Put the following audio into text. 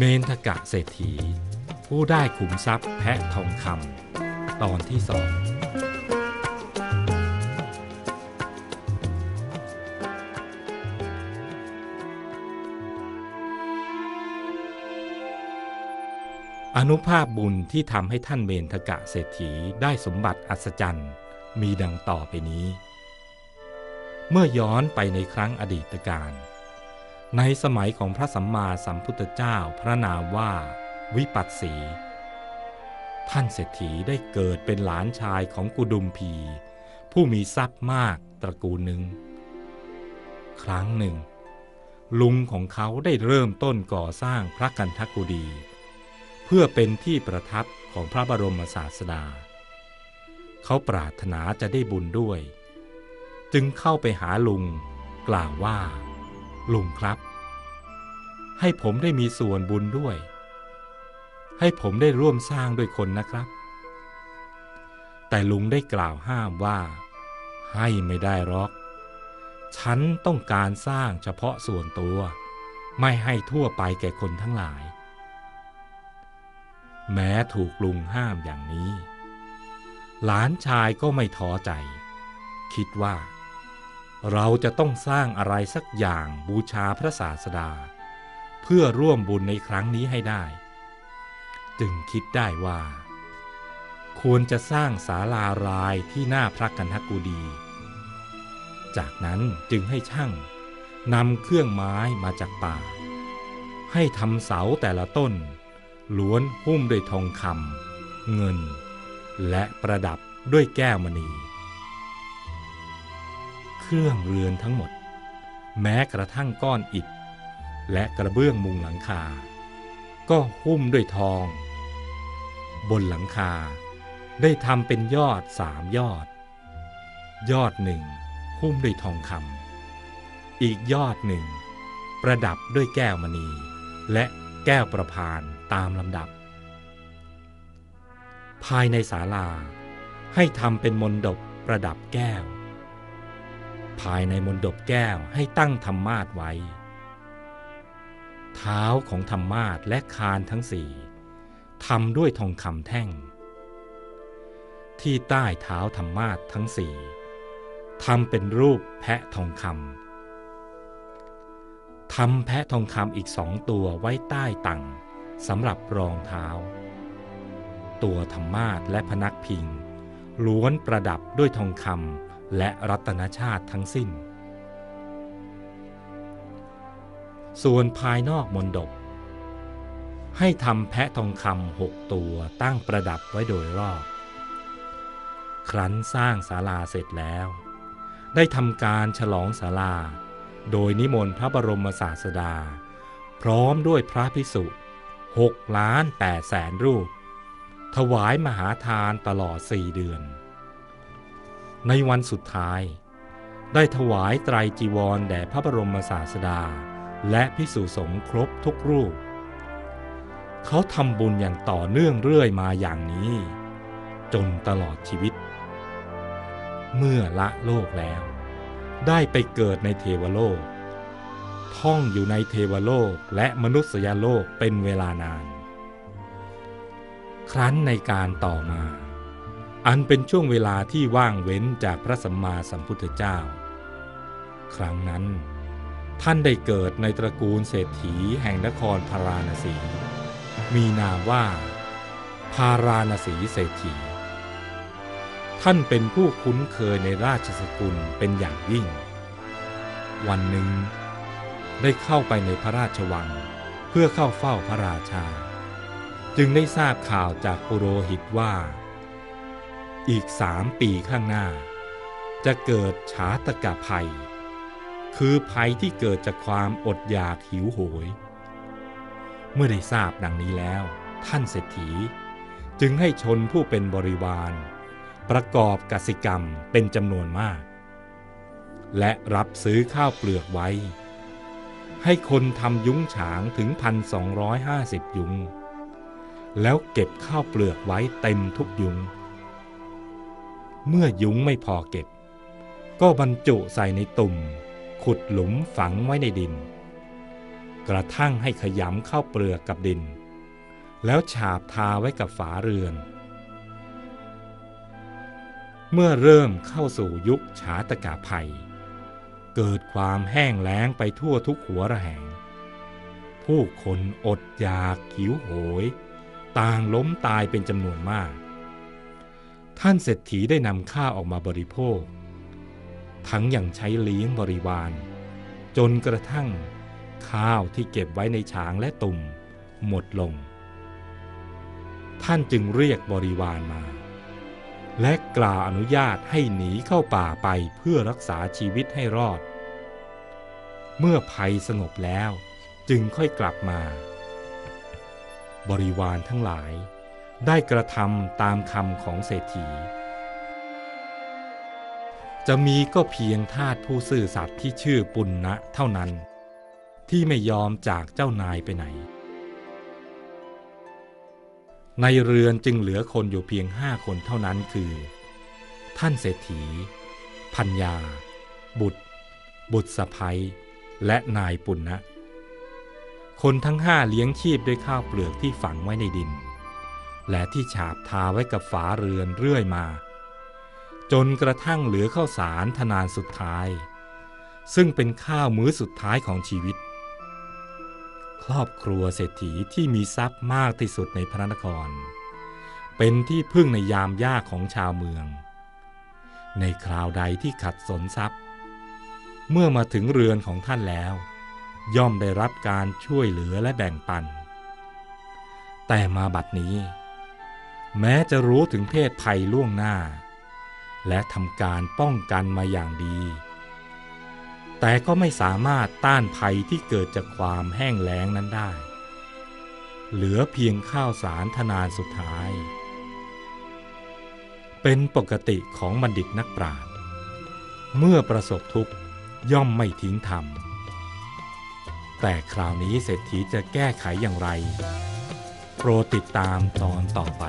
เมนทกะเศรษฐี ผู้ได้ขุมทรัพย์แพะทองคำตอนที่สองอนุภาพบุญที่ทำให้ท่านเมนทกะเศรษฐีได้สมบัติอัศจรรย์ มีดังต่อไปนี้ เมื่อย้อนไปในครั้งอดีตการ ในสมัยของพระสัมมาสัมพุทธเจ้าพระนามว่า วิปัสสี ท่านเศรษฐีได้เกิดเป็นหลานชายของกุดุมพี ผู้มีทรัพย์มากตระกูลหนึ่ง ครั้งหนึ่ง ลุงของเขาได้เริ่มต้นก่อสร้างพระกันทกุดี เพื่อเป็นที่ประทับของพระบรมศาสดา เขาปรารถนาจะได้บุญด้วย จึงเข้าไปหาลุงกล่าวว่า ลุงครับ ให้ผมได้มีส่วนบุญด้วย ให้ผมได้ร่วมสร้างด้วยคนนะครับ แต่ลุงได้กล่าวห้ามว่า ให้ไม่ได้หรอก ฉันต้องการสร้างเฉพาะส่วนตัว ไม่ให้ทั่วไปแก่คนทั้งหลาย แม้ถูกลุงห้ามอย่างนี้ หลานชายก็ไม่ท้อใจ คิดว่า เราจะต้องสร้างอะไรสักอย่างบูชาพระศาสดา เพื่อร่วมบุญในครั้งนี้ให้ได้ จึงคิดได้ว่า ควรจะสร้างศาลารายที่หน้าพระกันทกูดี จากนั้นจึงให้ช่างนำเครื่องไม้มาจากป่า ให้ทำเสาแต่ละต้น ล้วนหุ้มด้วยทองคำเงิน และประดับด้วยแก้วมณี เครื่องเรือนทั้งหมด แม้กระทั่งก้อนอิฐ และกระเบื้องมุงหลังคา ก็หุ้มด้วยทอง บนหลังคาได้ทำเป็นยอดสามยอด ยอดหนึ่งหุ้มด้วยทองคำอีกยอดหนึ่ง ประดับด้วยแก้วมณี และแก้วประพานตามลำดับ ภายในศาลาให้ทำเป็นมนดบประดับแก้ว ภายในมนดบแก้วให้ตั้งธรรมาทไว้ เท้าของธรรมาทและคานทั้งสี่ทำด้วยทองคำแท่ง ที่ใต้เท้าธรรมาททั้งสี่ทำเป็นรูปแพะทองคำทำแพะทองคำอีกสองตัวไว้ใต้ตังสำหรับรองเท้า ตัวธรรมาทและพนักพิงล้วนประดับด้วยทองคำ และรัตนชาติทั้งสิ้น ส่วนภายนอกมนดบ ให้ทำแพะทองคำหกตัวตั้งประดับไว้โดยรอบ ครั้นสร้างศาลาเสร็จแล้ว ได้ทำการฉลองศาลา โดยนิมนต์พระบรมศาสดา พร้อมด้วยพระพิสุหกล้านแปดแสนรูป ถวายมหาทานตลอดสี่เดือน ในวันสุดท้าย ได้ถวายไตรจีวรแด่พระบรมศาสดา และพิสุสงฆ์ครบทุกรูป เขาทำบุญอย่างต่อเนื่องเรื่อยมาอย่างนี้ จนตลอดชีวิต เมื่อละโลกแล้ว ได้ไปเกิดในเทวโลก ท่องอยู่ในเทวโลกและมนุษยโลกเป็นเวลานาน ครั้นในการต่อมา อันเป็นช่วงเวลาที่ว่างเว้นจากพระสัมมาสัมพุทธเจ้า ครั้งนั้น ท่านได้เกิดในตระกูลเศรษฐีแห่งนครพาราณสี มีนามว่า พาราณสีเศรษฐี ท่านเป็นผู้คุ้นเคยในราชสกุลเป็นอย่างยิ่ง วันหนึ่ง ได้เข้าไปในพระราชวังเพื่อเข้าเฝ้าพระราชา จึงได้ทราบข่าวจากปุโรหิตว่า อีกสามปีข้างหน้า จะเกิดฉาตกะภัย คือภัยที่เกิดจากความอดอยากหิวโหย เมื่อได้ทราบดังนี้แล้ว ท่านเศรษฐี จึงให้ชนผู้เป็นบริวาร ประกอบกสิกรรมเป็นจำนวนมาก และรับซื้อข้าวเปลือกไว้ ให้คนทำยุ้งฉางถึง 1,250 ยุ้งแล้วเก็บข้าวเปลือกไว้เต็มทุกยุ้ง เมื่อยุ้งไม่พอเก็บ ก็บรรจุใส่ในตุ่ม ขุดหลุมฝังไว้ในดิน กระทั่งให้ขยำเข้าเปลือกกับดิน แล้วฉาบทาไว้กับฝาเรือน เมื่อเริ่มเข้าสู่ยุคฉาตกาภัย เกิดความแห้งแล้งไปทั่วทุกหัวระแหง ผู้คนอดอยากหิวโหย ต่างล้มตายเป็นจำนวนมาก ท่านเศรษฐีได้นำข้าวออกมาบริโภค ทั้งยังใช้เลี้ยงบริวาร จนกระทั่ง ข้าวที่เก็บไว้ในฉางและตุ่ม หมดลง ท่านจึงเรียกบริวารมา และกล่าวอนุญาตให้หนีเข้าป่าไปเพื่อรักษาชีวิตให้รอด เมื่อภัยสงบแล้วจึงค่อยกลับมา บริวารทั้งหลาย ได้กระทำตามคำของเศรษฐี จะมีก็เพียงทาสผู้ซื่อสัตย์ที่ชื่อปุณณะเท่านั้น ที่ไม่ยอมจากเจ้านายไปไหน ในเรือนจึงเหลือคนอยู่เพียงห้าคนเท่านั้นคือ ท่านเศรษฐี พัญญา บุตร บุตรสะพ้ยและนายปุณณะคนทั้งห้าเลี้ยงชีพด้วยข้าวเปลือกที่ฝังไว้ในดิน และที่ฉาบทาไว้กับฝาเรือนเรื่อยมา จนกระทั่งเหลือข้าวสารทนานสุดท้าย ซึ่งเป็นข้าวมื้อสุดท้ายของชีวิต ครอบครัวเศรษฐีที่มีทรัพย์มากที่สุดในพระนคร เป็นที่พึ่งในยามยากของชาวเมือง ในคราวใดที่ขัดสนทรัพย์ เมื่อมาถึงเรือนของท่านแล้ว ย่อมได้รับการช่วยเหลือและแบ่งปันแต่มาบัดนี้ แม้จะรู้ถึงเพศภัยล่วงหน้า และทำการป้องกันมาอย่างดี แต่ก็ไม่สามารถต้านภัยที่เกิดจากความแห้งแล้งนั้นได้ เหลือเพียงข้าวสารทนานสุดท้าย เป็นปกติของบัณฑิตนักปราชญ์เมื่อประสบทุกข์ย่อมไม่ทิ้งธรรม แต่คราวนี้เศรษฐีจะแก้ไขอย่างไร โปรดติดตามตอนต่อไป